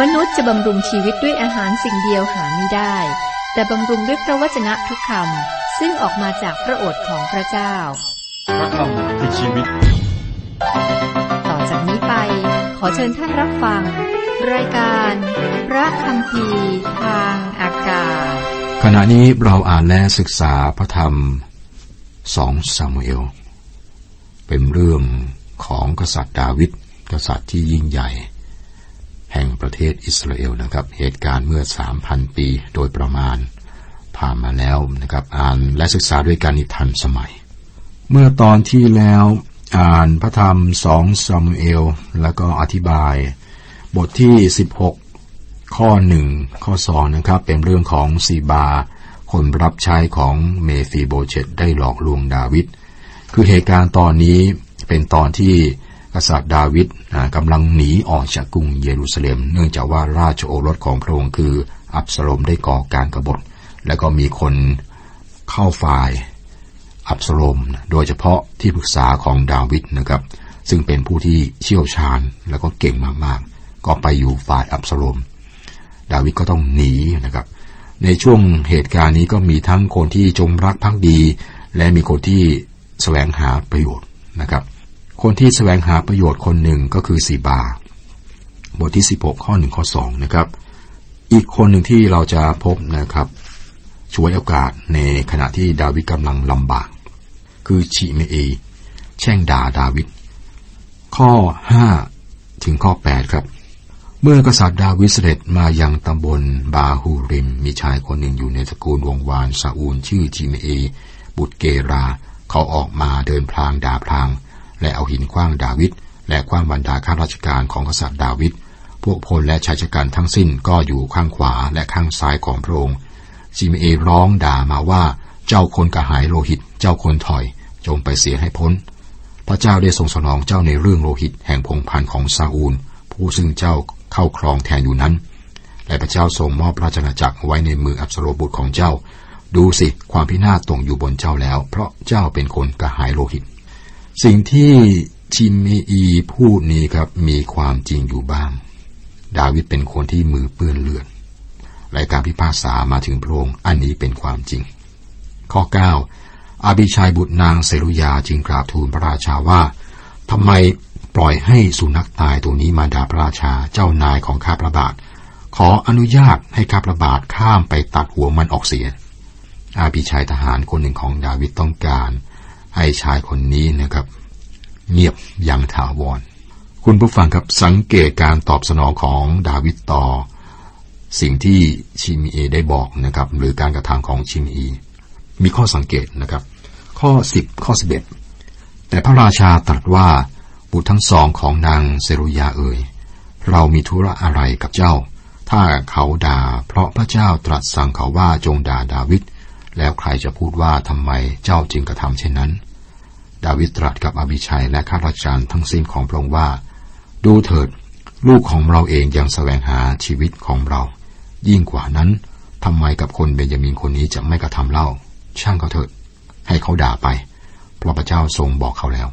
มนุษย์จะบำรุงชีวิตด้วยอาหารสิ่งเดียวหาไม่ได้ แต่บำรุงด้วยพระวจนะทุกคำซึ่งออกมาจากพระโอษฐ์ของพระเจ้า พระคำคือชีวิต ต่อจากนี้ไป ขอเชิญท่านรับฟัง รายการ พระคำพีทางอากาศ ขณะนี้เราอ่านและศึกษาพระธรรมสองซามูเอล เป็นเรื่องของกษัตริย์ดาวิดกษัตริย์ที่ยิ่งใหญ่ แห่งประเทศอิสราเอลนะครับ เหตุการณ์เมื่อสามพันปีโดยประมาณ ผ่านมาแล้วนะครับอ่านและศึกษาด้วยการนิทันสมัย เมื่อตอนที่แล้วอ่านพระธรรมสองซามูเอล แล้วก็อธิบาย บทที่ 16 ข้อหนึ่งข้อสองนะครับ เป็นเรื่องของซีบา คนรับใช้ของเมฟีโบเชตได้หลอกลวงดาวิดคือเหตุการณ์ตอนนี้เป็นตอนที่ กษัตริย์ดาวิดกำลังหนีออกจากกรุงเยรูซาเล็ม เนื่องจากว่าราชโอรสของพระองค์คือ อับสโลมได้ก่อการกรบฏ และก็มีคนเข้าฝ่ายอับสโลม โดยเฉพาะที่ปรึกษาของดาวิดนะครับ ซึ่งเป็นผู้ที่เชี่ยวชาญแล้วก็เก่งมากๆ ก็ไปอยู่ฝ่ายอับสโลม ดาวิดก็ต้องหนีนะครับ ในช่วงเหตุการณ์นี้ก็มีทั้งคนที่จงรักภักดี และมีคนที่แสวงหาประโยชน์นะครับ คนที่แสวงหาประโยชน์คนหนึ่งก็คือสีบา บทที่ 16 ข้อ1ข้อ2นะครับ อีกคนหนึ่งที่เราจะพบนะครับช่วยโอกาสในขณะที่ดาวิดกำลังลำบาก คือชิเมเอแช่งด่าดาวิดข้อ 5 ถึงข้อ 8 ครับ เมื่อกษัตริย์ดาวิดเสด็จมายังตำบลบาฮูริม มีชายคนหนึ่งอยู่ในตระกูลวงวานซาอูลชื่อจิเมเอ บุตรเกรา เขาออกมาเดินพลางด่าพลาง และเอาหินคว้างดาวิดและคว้างบรรดาข้าราชการของกษัตริย์ดาวิดพวกพลและชายชะกันทั้งสิ้นก็อยู่ข้างขวาและข้างซ้ายของพระองค์จิเมเอร้องด่ามาว่าเจ้าคนกระหายโลหิต เจ้าคนถอย จงไปเสียให้พ้น พระเจ้าได้ทรงสนองเจ้าในเรื่องโลหิตแห่งพงพันธ์ของซาอูล ผู้ซึ่งเจ้าเข้าครองแทนอยู่นั้น และพระเจ้าทรงมอบราชนาจักรไว้ในมืออับสโรบุตรของเจ้า ดูสิความพินาศตรงอยู่บนเจ้าแล้ว เพราะเจ้าเป็นคนกระหายโลหิต สิ่งที่ชิมเมอีพูดนี้ครับมีความจริงอยู่บ้าง ดาวิดเป็นคนที่มือเปื้อนเลือดรายการพิพากษามาถึงพระองค์อันนี้เป็นความจริง ข้อ 9 อาบิชัยบุตรนางเซรุยาจึงกราบทูลพระราชาว่าทำไมปล่อยให้สุนัขตายตัวนี้มาด่าพระราชาเจ้านายของข้าพระบาท ขออนุญาตให้ข้าพระบาทข้ามไปตัดหัวมันออกเสีย อาบิชัยทหารคนหนึ่งของดาวิดต้องการ ให้ชายคนนี้นะครับ เงียบอย่างถาวร คุณผู้ฟังครับสังเกตการตอบสนองของดาวิดต่อ สิ่งที่ชิมีเอได้บอกนะครับ หรือการกระทำของชิมีเอมีข้อสังเกตนะครับ ข้อ 10 ข้อ 11 แต่พระราชาตรัสว่าบุตรทั้งสองของนางเซรุยาเอ่ยเรามีธุระอะไรกับเจ้า ถ้าเขาด่าเพราะพระเจ้าตรัสสั่งเขาว่าจงด่าดาวิด แล้วใครจะพูดว่าทำไมเจ้าจึงกระทำเช่นนั้น ดาวิดตรัสกับอบิชัยและข้าราชการทั้งสิ้นของพระองค์ว่า ดูเถิด ลูกของเราเองยังแสวงหาชีวิตของเรา ยิ่งกว่านั้นทำไมกับคนเบนจามินคนนี้จะไม่กระทำเล่า ช่างเขาเถิด ให้เขาด่าไป เพราะพระเจ้าทรงบอกเขาแล้ว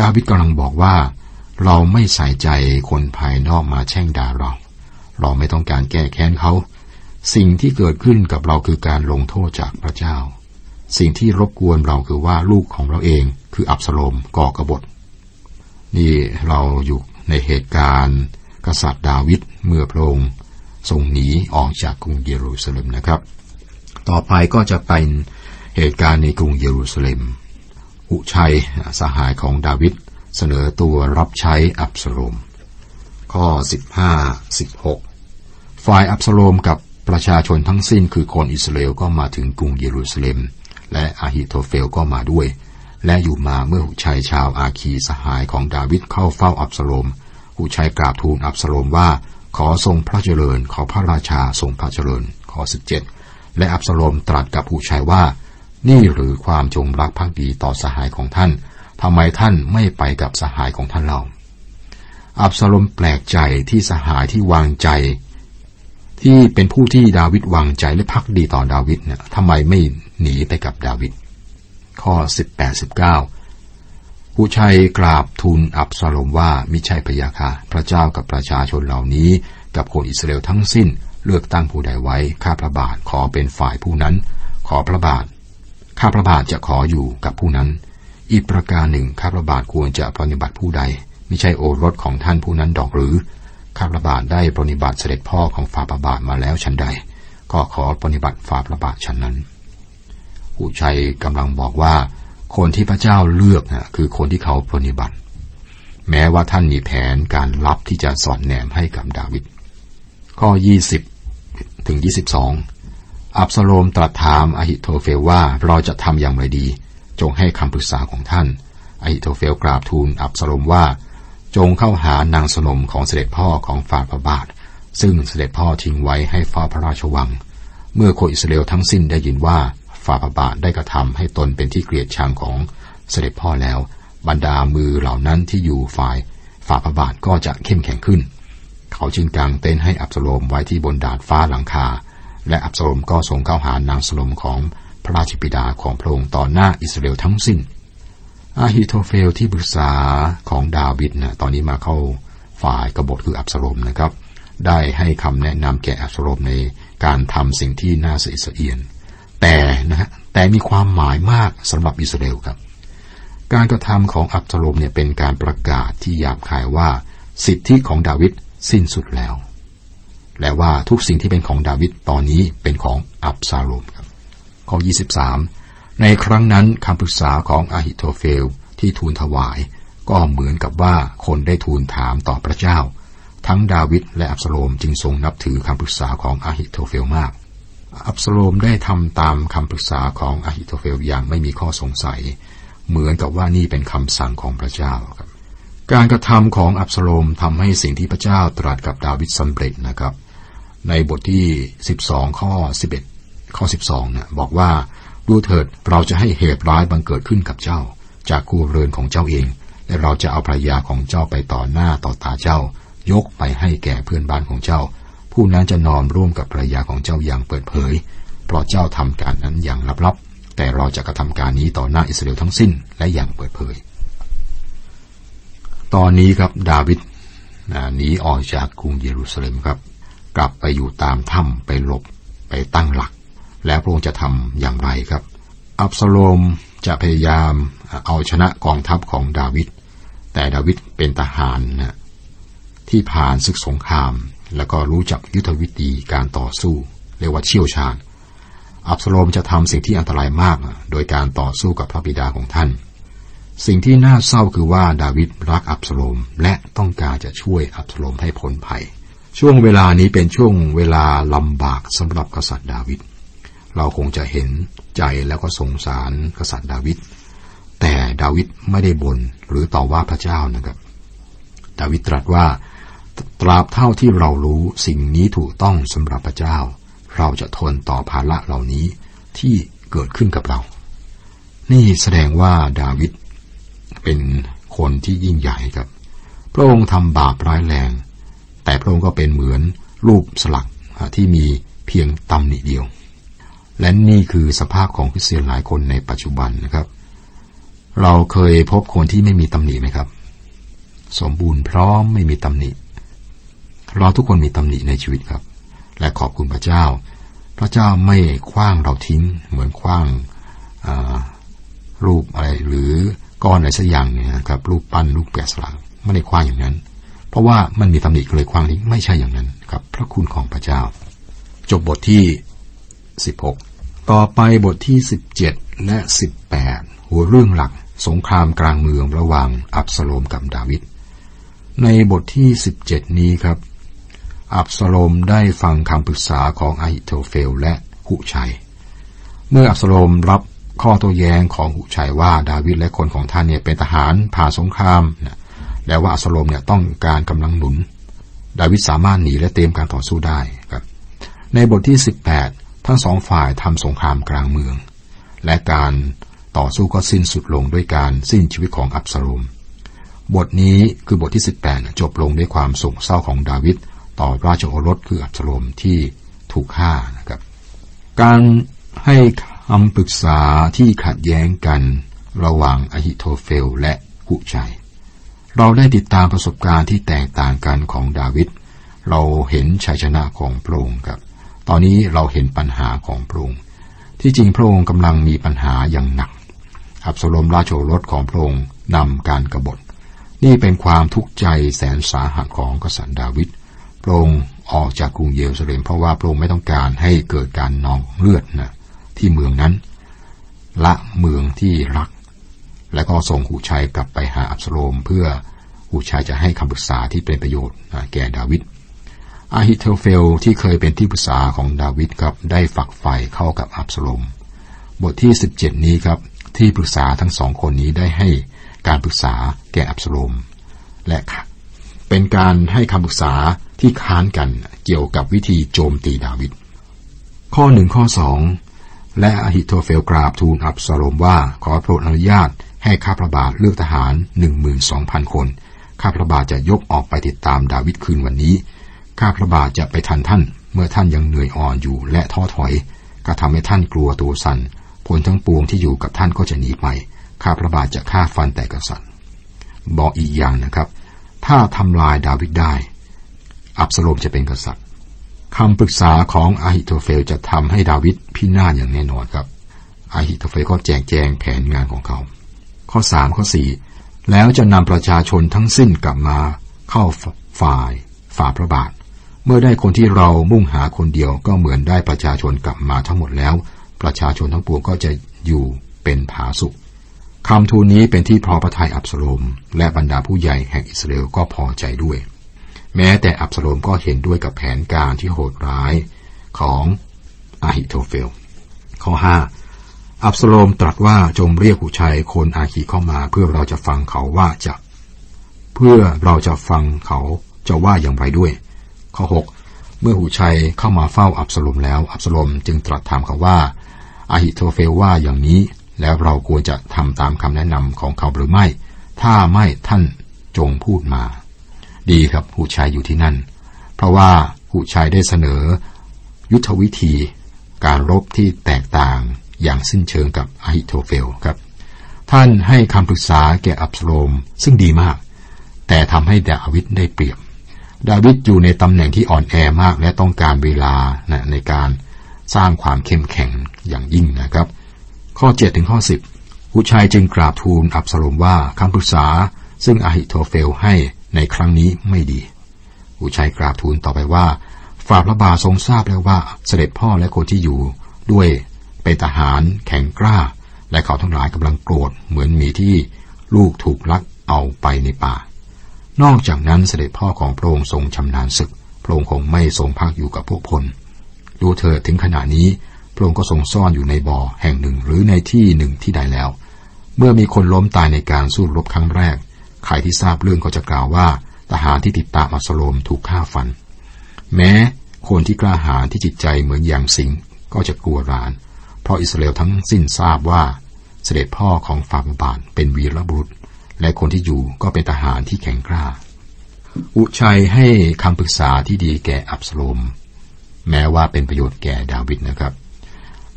ดาวิดกำลังบอกว่า เราไม่ใส่ใจคนภายนอกมาแช่งด่าเรา เราไม่ต้องการแก้แค้นเขา สิ่งที่เกิดขึ้นกับเราคือการลงโทษจากพระเจ้า สิ่งที่รบกวนเราคือว่าลูกของเราเองคืออับสโลมก่อกบฏ นี่เราอยู่ในเหตุการณ์ กษัตริย์ดาวิดเมื่อพระองค์ทรงหนีออกจากกรุงเยรูซาเล็มนะครับ ต่อไปก็จะเป็นเหตุการณ์ในกรุงเยรูซาเล็ม อุชัยสหายของดาวิดเสนอตัวรับใช้อับสโลม ข้อ 15 16 ฝ่ายอับสโลมกับ ประชาชนทั้งสิ้นคือคนอิสราเอลก็มาถึงกรุงเยรูซาเล็ม และอาฮิโทเฟลก็มาด้วย และอยู่มาเมื่อหุชัยชาวอาคีสหายของดาวิดเข้าเฝ้าอับสโลมหุชัยกราบทูลอับสโลมว่าขอทรงพระเจริญ ขอพระราชาทรงพระเจริญข้อ17 และอับสโลมตรัสกับหุชัยว่า นี่หรือความจงรักภักดีต่อสหายของท่านทำไมท่านไม่ไปกับสหายของท่านเรา อับสโลมแปลกใจที่สหายที่วางใจ ที่เป็นผู้ที่ดาวิดวางใจและพักดีต่อดาวิดเนี่ยทำไมไม่หนีไปกับดาวิดข้อ 18 19ผู้ชัยกราบทูลอับสลมว่ามิใช่พยาค่ะพระเจ้ากับประชาชนเหล่านี้ กับคนอิสราเอลทั้งสิ้นเลือกตั้งผู้ใดไว้ข้าพระบาทขอเป็นฝ่ายผู้นั้น ขอพระบาทข้าพระบาทจะขออยู่กับผู้นั้น อีกประการหนึ่งข้าพระบาทควรจะปฏิบัติผู้ใดไม่ใช่โอรสของท่านผู้นั้นดอกหรือ ข้าพระบาทได้ปฏิบัติเสด็จพ่อของฝ่าพระบาทมาแล้วชั้นใด ก็ขอปฏิบัติฝ่าพระบาทชั้นนั้น ผู้ชัยกำลังบอกว่า คนที่พระเจ้าเลือกนะคือคนที่เขาปฏิบัติ แม้ว่าท่านมีแผนการลับที่จะสอนแนมให้กับดาวิดข้อ 20 ถึง 22 อับสโลมตรัสถามอหิโทเฟลว่าเราจะทำอย่างไรดี จงให้คำปรึกษาของท่านอหิโทเฟลกราบทูลอับสโลมว่า จงเข้าหานางสนมของเสด็จพ่อของฝ่าพระบาท ซึ่งเสด็จพ่อทิ้งไว้ให้ฟ้าพระราชวัง เมื่อคนอิสราเอลทั้งสิ้นได้ยินว่าฝ่าพระบาทได้กระทำให้ตนเป็นที่เกลียดชังของเสด็จพ่อแล้ว บรรดามือเหล่านั้นที่อยู่ฝ่ายฝ่าพระบาทก็จะเข้มแข็งขึ้น เขาจึงกางเต็นท์ให้อับสโลมไว้ที่บนดาดฟ้าหลังคา และอับสโลมก็ส่งเข้าหานางสนมของพระราชบิดาของพระองค์ต่อหน้าอิสราเอลทั้งสิ้น อาฮิโทเฟลที่ปรึกษาของดาวิดนะตอนนี้มาเข้าฝ่ายกบฏคืออับสโลมนะครับ ได้ให้คำแนะนำแก่อับสโลมในการทำสิ่งที่น่าสะอิสะเอียน แต่นะฮะแต่มีความหมายมากสำหรับอิสราเอลครับ การกระทำของอับซาโลมเนี่ยเป็นการประกาศที่หยาบคายว่า สิทธิของดาวิดสิ้นสุดแล้ว และว่าทุกสิ่งที่เป็นของดาวิดตอนนี้เป็นของอับซาโลมครับข้อ 23 ในครั้งนั้นคำปรึกษาของอาฮิโทเฟลที่ทูลถวาย ก็เหมือนกับว่าคนได้ทูลถามต่อพระเจ้า ทั้งดาวิดและอับซาโลมจึงทรงนับถือคำปรึกษาของอาฮิโทเฟลมาก อับสโลมได้ทำตามคำปรึกษาของอหิโตเฟลอย่างไม่มีข้อสงสัย เหมือนกับว่านี่เป็นคำสั่งของพระเจ้าครับ การกระทำของอับสโลมทำให้สิ่งที่พระเจ้าตรัสกับดาวิดสำเร็จนะครับ ในบทที่ 12 ข้อ 11 ข้อ 12เนี่ยบอกว่า ดูเถิดเราจะให้เหตุร้ายบังเกิดขึ้นกับเจ้า จากคู่เรือนของเจ้าเอง และเราจะเอาภรรยาของเจ้าไปต่อหน้าต่อตาเจ้า ยกไปให้แก่เพื่อนบ้านของเจ้า ผู้นั้นจะนอนร่วมกับภรรยาของเจ้าอย่างเปิดเผย เพราะเจ้าทำการนั้นอย่างลับๆ แต่เราจะกระทำการนี้ต่อหน้าอิสราเอลทั้งสิ้นและอย่างเปิดเผย ตอนนี้ครับดาวิดหนีออกจากกรุงเยรูซาเล็มครับ กลับไปอยู่ตามถ้ำไปหลบไปตั้งหลัก แล้วพระองค์จะทำอย่างไรครับ อับสโลมจะพยายามเอาชนะกองทัพของดาวิด แต่ดาวิดเป็นทหารนะที่ผ่านศึกสงคราม แล้วก็รู้จักยุทธวิธีการต่อสู้ เรียกว่าเชี่ยวชาญ อับสโลมจะทำสิ่งที่อันตรายมาก โดยการต่อสู้กับพระบิดาของท่าน สิ่งที่น่าเศร้าคือว่าดาวิดรักอับสโลมและต้องการจะช่วยอับสโลมให้พ้นภัย ช่วงเวลานี้เป็นช่วงเวลาลำบากสำหรับกษัตริย์ดาวิด เราคงจะเห็นใจแล้วก็สงสารกษัตริย์ดาวิดแต่ดาวิดไม่ได้บน่นหรือต่อว่าพระเจ้านะครับ ดาวิดตรัสว่าตราบเท่าที่เรารู้สิ่งนี้ถูกต้องสำหรับพระเจ้า เราจะทนต่อภาระเหล่านี้ที่เกิดขึ้นกับเรา นี่แสดงว่าดาวิดเป็นคนที่ยิ่งใหญ่ครับ พระองค์ทำบาปร้ายแรง แต่พระองค์ก็เป็นเหมือนรูปสลักที่มีเพียงตำหนิเดียว และนี่คือสภาพของคริสเตียนหลายคนในปัจจุบันนะครับ เราเคยพบคนที่ไม่มีตำหนิไหมครับ สมบูรณ์พร้อมไม่มีตำหนิ เราทุกคนมีตำหนิในชีวิตครับ และขอบคุณพระเจ้า พระเจ้าไม่คว้างเราทิ้ง เหมือนคว้างรูปอะไรหรือก้อนอะไรสักอย่างเนี่ยครับ รูปปั้นรูปแกะสลักไม่ได้คว้างอย่างนั้น เพราะว่ามันมีตำหนิเลยคว้างทิ้งไม่ใช่อย่างนั้นครับ พระคุณของพระเจ้า จบบทที่ 16 ต่อไปบทที่ 17 และ 18 หัวเรื่องหลักสงครามกลางเมืองระหว่างอับสโลมกับดาวิด ในบทที่ 17 นี้ครับ อับสโลมได้ฟังคำปรึกษาของอหิโทเฟลและหุชัย เมื่ออับสโลมรับข้อโต้แย้งของหุชัยว่าดาวิดและคนของท่านเนี่ยเป็นทหารผ่าสงครามนะแล้วว่าอับสโลมเนี่ยต้องการกำลังหนุน ดาวิดสามารถหนีและเตรียมการต่อสู้ได้ครับ ในบทที่ 18 ทั้งสองฝ่ายทำสงครามกลางเมือง และการต่อสู้ก็สิ้นสุดลงด้วยการสิ้นชีวิตของอับสโลมบทนี้คือบทที่ 18 จบลงด้วยความโศกเศร้าของดาวิดต่อราชโอรสคืออับสโลมที่ถูกฆ่านะครับ การให้คำปรึกษาที่ขัดแย้งกันระหว่างอหิโทเฟลและหุชัย เราได้ติดตามประสบการณ์ที่แตกต่างกันของดาวิด เราเห็นชัยชนะของพระองค์ครับ ตอนนี้เราเห็นปัญหาของพระองค์ ที่จริงพระองค์กำลังมีปัญหาอย่างหนัก อับสลมราชโอรสของพระองค์นำการกรบฏ นี่เป็นความทุกข์ใจแสนสาหัสของกษัตริย์ดาวิด พระองค์ออกจากกรุงเยรูซาเล็มเพราะว่าพระองค์ไม่ต้องการให้เกิดการนองเลือดนะที่เมืองนั้น ละเมืองที่รัก และก็ส่งหูชัยกลับไปหาอับสโลมเพื่อหูชัยจะให้คำปรึกษาที่เป็นประโยชน์แก่ดาวิด อาฮิโทเฟลที่เคยเป็นที่ปรึกษาของดาวิดครับได้ฝักใฝ่เข้ากับอับสโลม บทที่ 17 นี้ครับที่ปรึกษาทั้งสองคนนี้ได้ให้การปรึกษาแก่อับสโลม และเป็นการให้คำปรึกษาที่ค้านกันเกี่ยวกับวิธีโจมตีดาวิดข้อหนึ่งข้อสองและอหิโทเฟลกราบทูลอับสโลมว่าขอโปรดอนุญาตให้ข้าพระบาทเลือกทหารหนึ่งหมื่นสองพันคน ข้าพระบาทจะยกออกไปติดตามดาวิดคืนวันนี้ ข้าพระบาทจะไปทันท่าน เมื่อท่านยังเหนื่อยอ่อนอยู่และท้อถอย ก็ทำให้ท่านกลัวตัวสั่นพลทั้งปวงที่อยู่กับท่านก็จะหนีไป ข้าพระบาทจะฆ่าฟันแต่กษัตริย์ บอกอีกอย่างนะครับ ถ้าทำลายดาวิดได้ อับสโลมจะเป็นกษัตริย์คำปรึกษาของอาฮิโทเฟลจะทำให้ดาวิดพินาศอย่างแน่นอนครับ อาฮิโทเฟลก็แจกแจงแผนงานของเขา ข้อสามข้อสี่แล้วจะนำประชาชนทั้งสิ้นกลับมาเข้าฝ่ายฝ่าพระบาท เมื่อได้คนที่เรามุ่งหาคนเดียวก็เหมือนได้ประชาชนกลับมาทั้งหมดแล้ว ประชาชนทั้งปวงก็จะอยู่เป็นผาสุขคำทูลนี้เป็นที่พอพระทัยอับสโลมและบรรดาผู้ใหญ่แห่งอิสราเอลก็พอใจด้วย แม้แต่อับสโลมก็เห็นด้วยกับแผนการที่โหดร้ายของอาฮิโทเฟล ข้อห้าอับสโลมตรัสว่าจงเรียกหูชัยคนอาคีเข้ามาเพื่อเราจะฟังเขาว่าจะ เพื่อเราจะฟังเขาจะว่าอย่างไรด้วย ข้อหกเมื่อหูชัยเข้ามาเฝ้าอับสโลมแล้ว อับสโลมจึงตรัสถามเขาว่าอาฮิโทเฟลว่าอย่างนี้ แล้วเราควรจะทำตามคำแนะนำของเขาหรือไม่ ถ้าไม่ท่านจงพูดมา ดีครับหูชัยอยู่ที่นั่น เพราะว่าหูชัยได้เสนอ ยุทธวิธีการรบที่แตกต่างอย่างสิ้นเชิงกับอหิโทเฟลครับ ท่านให้คำปรึกษาแก่อับสโลมซึ่งดีมาก แต่ทำให้ดาวิดได้เปรียบ ดาวิดอยู่ในตำแหน่งที่อ่อนแอมากและต้องการเวลานะในการสร้างความเข้มแข็งอย่างยิ่งนะครับ ข้อ7ถึงข้อ 10หูชัยจึงกราบทูลอับสโลมว่าคำปรึกษา ซึ่งอหิโทเฟลให้ในครั้งนี้ไม่ดีอุชัยกราบทูลต่อไปว่าฝ่าพระบาททรงทราบแล้วว่าเสด็จพ่อและคนที่อยู่ ด้วยเป็นทหารแข็งกล้า และเขาทั้งหลายกำลังโกรธเหมือนหมีที่ลูกถูกลักเอาไปในป่า นอกจากนั้นเสด็จพ่อของพระองค์ทรงชำนาญศึก พระองค์คงไม่ทรงพักอยู่กับพวกพล ดูเธอถึงขณะนี้ พระองค์ก็ทรงซ่อนอยู่ในบ่อแห่งหนึ่งหรือในที่หนึ่งที่ใดแล้ว เมื่อมีคนล้มตายในการสู้รบครั้งแรก ใครที่ทราบเรื่องก็จะกล่าวว่าทหารที่ติดตามอัสโลมถูกฆ่าฟัน แม้คนที่กล้าหาญที่จิตใจเหมือนอย่างสิงก็จะกลัวราน เพราะอิสราเอลทั้งสิ้นทราบว่าเสด็จพ่อของฟาบานเป็นวีรบุรุษ และคนที่อยู่ก็เป็นทหารที่แข็งกล้า อุชัยให้คำปรึกษาที่ดีแก่อับสโลม แม้ว่าเป็นประโยชน์แก่ดาวิดนะครับ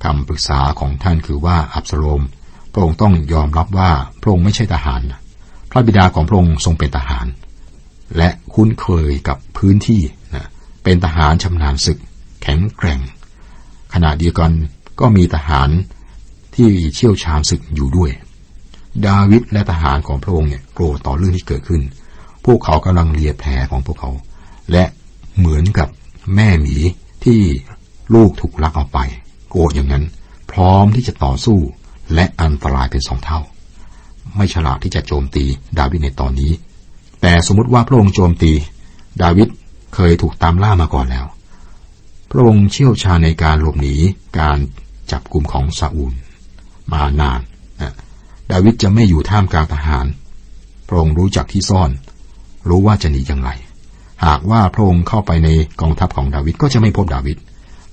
คำปรึกษาของท่านคือว่าอับสโลม พระองค์ต้องยอมรับว่าพระองค์ไม่ใช่ทหาร พระบิดาของพระองค์ทรงเป็นทหาร และคุ้นเคยกับพื้นที่นะเป็นทหารชำนาญศึก แข็งแกร่ง ขณะเดียวกันก็มีทหารที่เชี่ยวชาญศึกอยู่ด้วย ดาวิดและทหารของพระองค์เนี่ยโกรธต่อเรื่องที่เกิดขึ้น พวกเขากำลังเลียแผลของพวกเขา และเหมือนกับแม่หมีที่ลูกถูกลักเอาไป โกรธอย่างนั้น พร้อมที่จะต่อสู้และอันตรายเป็นสองเท่า ไม่ฉลาดที่จะโจมตีดาวิดในตอนนี้ แต่สมมติว่าพระองค์โจมตี ดาวิดเคยถูกตามล่ามาก่อนแล้ว พระองค์เชี่ยวชาญในการหลบหนีการจับกลุ่มของซาอูล มานานนะ ดาวิดจะไม่อยู่ท่ามกลางทหาร พระองค์รู้จักที่ซ่อน รู้ว่าจะหนีอย่างไร หากว่าพระองค์เข้าไปในกองทัพของดาวิดก็จะไม่พบดาวิด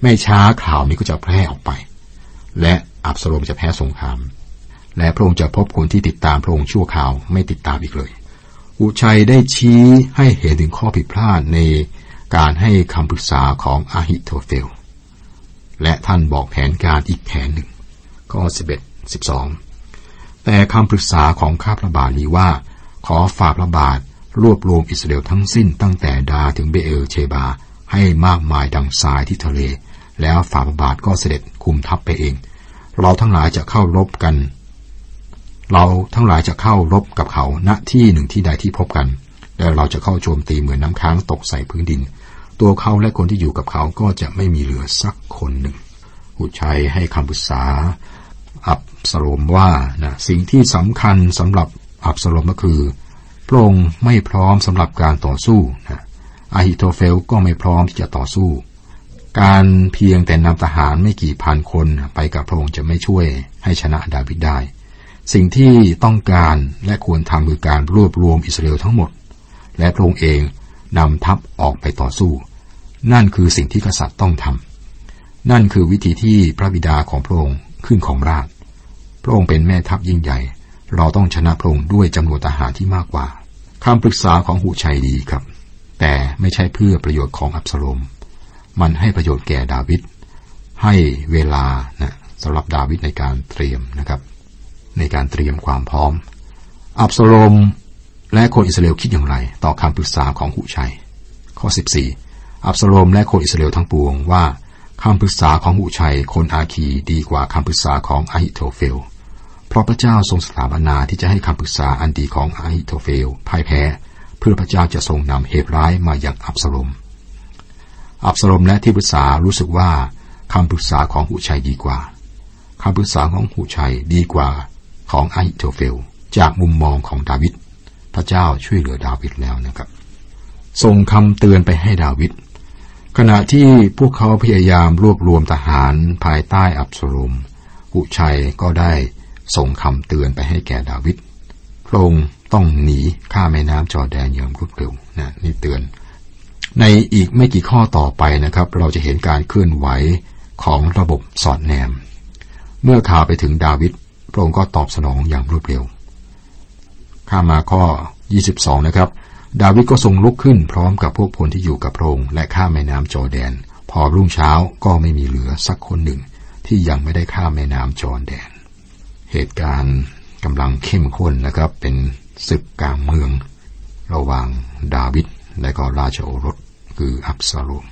ไม่ช้าข่าวนี้ก็จะแพร่ออกไป และอับสโลมจะแพ้สงคราม และพระองค์จะพบคนที่ติดตามพระองค์ชั่วข่าวไม่ติดตามอีกเลย อุชัยได้ชี้ให้เห็นถึงข้อผิดพลาดในการให้คำปรึกษาของอาฮิโทเฟล และท่านบอกแผนการอีกแผนหนึ่งข้อ11 12 แต่คำปรึกษาของข้าพระบาทมีว่า ขอฝากพระบาทรวบรวมอิสราเอลทั้งสิ้นตั้งแต่ดาถึงเบเอลเชบา ให้มากมายดังทรายที่ทะเล แล้วฝ่าพระบาทก็เสด็จคุมทัพไปเอง เราทั้งหลายจะเข้ารบกัน เราทั้งหลายจะเข้ารบกับเขาณที่หนึ่งที่ใดที่พบกัน แล้วเราจะเข้าโจมตีเหมือนน้ำค้างตกใส่พื้นดิน ตัวเขาและคนที่อยู่กับเขาก็จะไม่มีเหลือสักคนหนึ่งหุชัยให้คำปรึกษา อับสโลมว่านะสิ่งที่สำคัญสำหรับอับสโลมก็คือ พระองค์ไม่พร้อมสำหรับการต่อสู้นะอาฮิโตเฟลก็ไม่พร้อมที่จะต่อสู้ การเพียงแต่นำทหารไม่กี่พันคนไปกับพระองค์จะไม่ช่วยให้ชนะดาวิดได้ สิ่งที่ต้องการและควรทำคือการรวบรวมอิสราเอลทั้งหมด และพระองค์เองนำทัพออกไปต่อสู้ นั่นคือสิ่งที่กษัตริย์ต้องทำนั่นคือวิธีที่พระบิดาของพระองค์ขึ้นของราช พระองค์เป็นแม่ทัพยิ่งใหญ่ เราต้องชนะพระองค์ด้วยจำนวนทหารที่มากกว่าคำปรึกษาของหูชัยดีครับ แต่ไม่ใช่เพื่อประโยชน์ของอับสโลม มันให้ประโยชน์แก่ดาวิดให้เวลานะสำหรับดาวิดในการเตรียมนะครับ ในการเตรียมความพร้อม อับสโลมและคนอิสราเอลคิดอย่างไร ต่อคำปรึกษาของหูชัย ข้อ 14 อับสโลมและคนอิสราเอลทั้งปวงว่าคำปรึกษาของหูชัยคนอาคีดีกว่าคำปรึกษาของอาฮิโทเฟล เพราะพระเจ้าทรงสถาปนาที่จะให้คำปรึกษาอันดีของอาฮิโทเฟลพ่ายแพ้ เพื่อพระเจ้าจะทรงนำเหตุร้ายมายังอับสโลมอับสโลมและที่ปรึกษารู้สึกว่าคำปรึกษาของหูชัยดีกว่าคำปรึกษาของหูชัยดีกว่าของอาฮิโทเฟล จากมุมมองของดาวิดพระเจ้าช่วยเหลือดาวิดแล้วนะครับส่งคำเตือนไปให้ดาวิดขณะที่พวกเขาพยายามรวบรวมทหารภายใต้อับสลมหุชัยก็ได้ ส่งคำเตือนไปให้แก่ดาวิดพระองค์ต้องหนีข้าแม่น้ำจอแดนอย่างรวดเร็วนะนี่เตือน ในอีกไม่กี่ข้อต่อไปนะครับ เราจะเห็นการเคลื่อนไหวของระบบสอดแนม เมื่อข่าวไปถึงดาวิดพระองค์ก็ตอบสนองอย่างรวดเร็ว ข้ามาข้อ 22 นะครับ ดาวิดก็ทรงลุกขึ้นพร้อมกับพวกพลที่อยู่กับพระองค์และข้ามแม่น้ำจอแดน พอรุ่งเช้าก็ไม่มีเหลือสักคนหนึ่ง ที่ยังไม่ได้ข้ามแม่น้ำจอแดน เหตุการณ์กำลังเข้มข้นนะครับ เป็นศึกกลางเมือง ระหว่างดาวิดและก็ราชโอรสคืออับซาโลม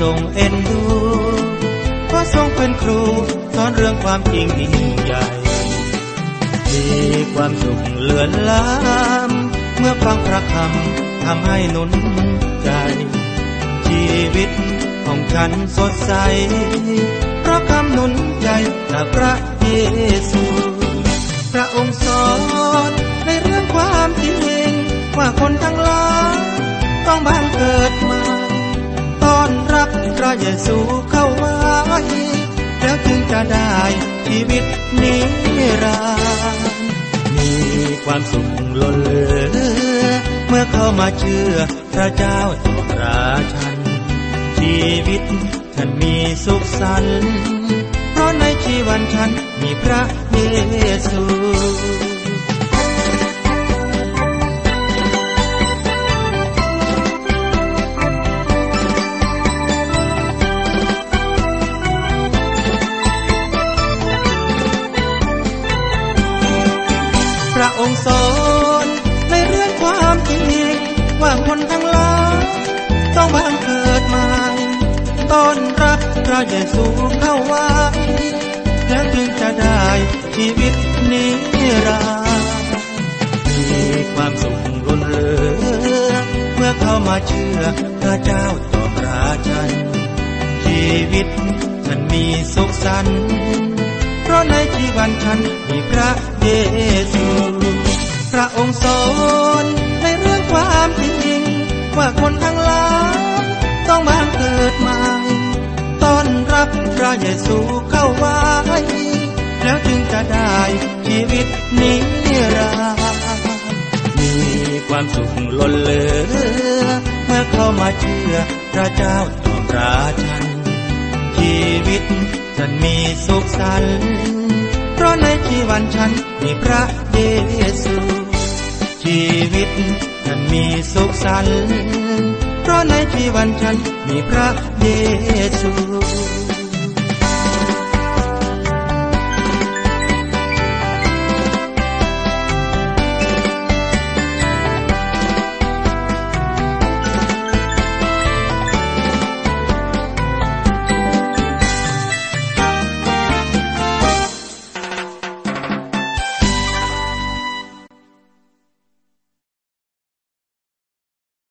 ทรงเอ็นดูเพราะทรงเป็นครูสอนเรื่องความจริงยิ่งใหญ่ มีความสุขเลือนล้ำเมื่อฟังพระคำทำให้หนุนใจ ชีวิตของฉันสดใส เพราะคำหนุนใจจากพระเยซูพระองค์สอนในเรื่องความจริงว่าคนทั้งหลายต้องบังเกิด รับพระเยซูเข้ามาอีกแล้วถึงจะได้ชีวิตนิรันดร์มีความสุขล้นเหลือ เมื่อเข้ามาเชื่อพระเจ้าต่อราชัน ชีวิตฉันมีสุขสันต์เพราะในชีวันฉันมีพระเยซู ทั้งลาต้องบางเกิดใหม่ตนรักพระเยซูเข้าไว้แล้วจึงจะได้ชีวิตนิรันดร์มีความสุขรุนเรืองเมื่อเข้ามาเชื่อพระเจ้าต่อราชันชีวิตฉันมีสุขสันต์เพราะในชีวันฉันมีพระเยซู พระองค์สอนในเรื่องความจริง ว่าคนทั้งหลายต้องมาเกิดใหม่ต้อนรับพระเยซูเข้าไว้แล้วจึงจะได้ชีวิตนิรันดร์มีความสุขล้นเหลือ เมื่อเข้ามาเชื่อพระเจ้าตอบราชันชีวิตฉันมีสุขสันต์เพราะในชีวันฉันมีพระเยซู ชีวิตฉันมีสุขสันต์เพราะในชีวันฉันมีพระเยซู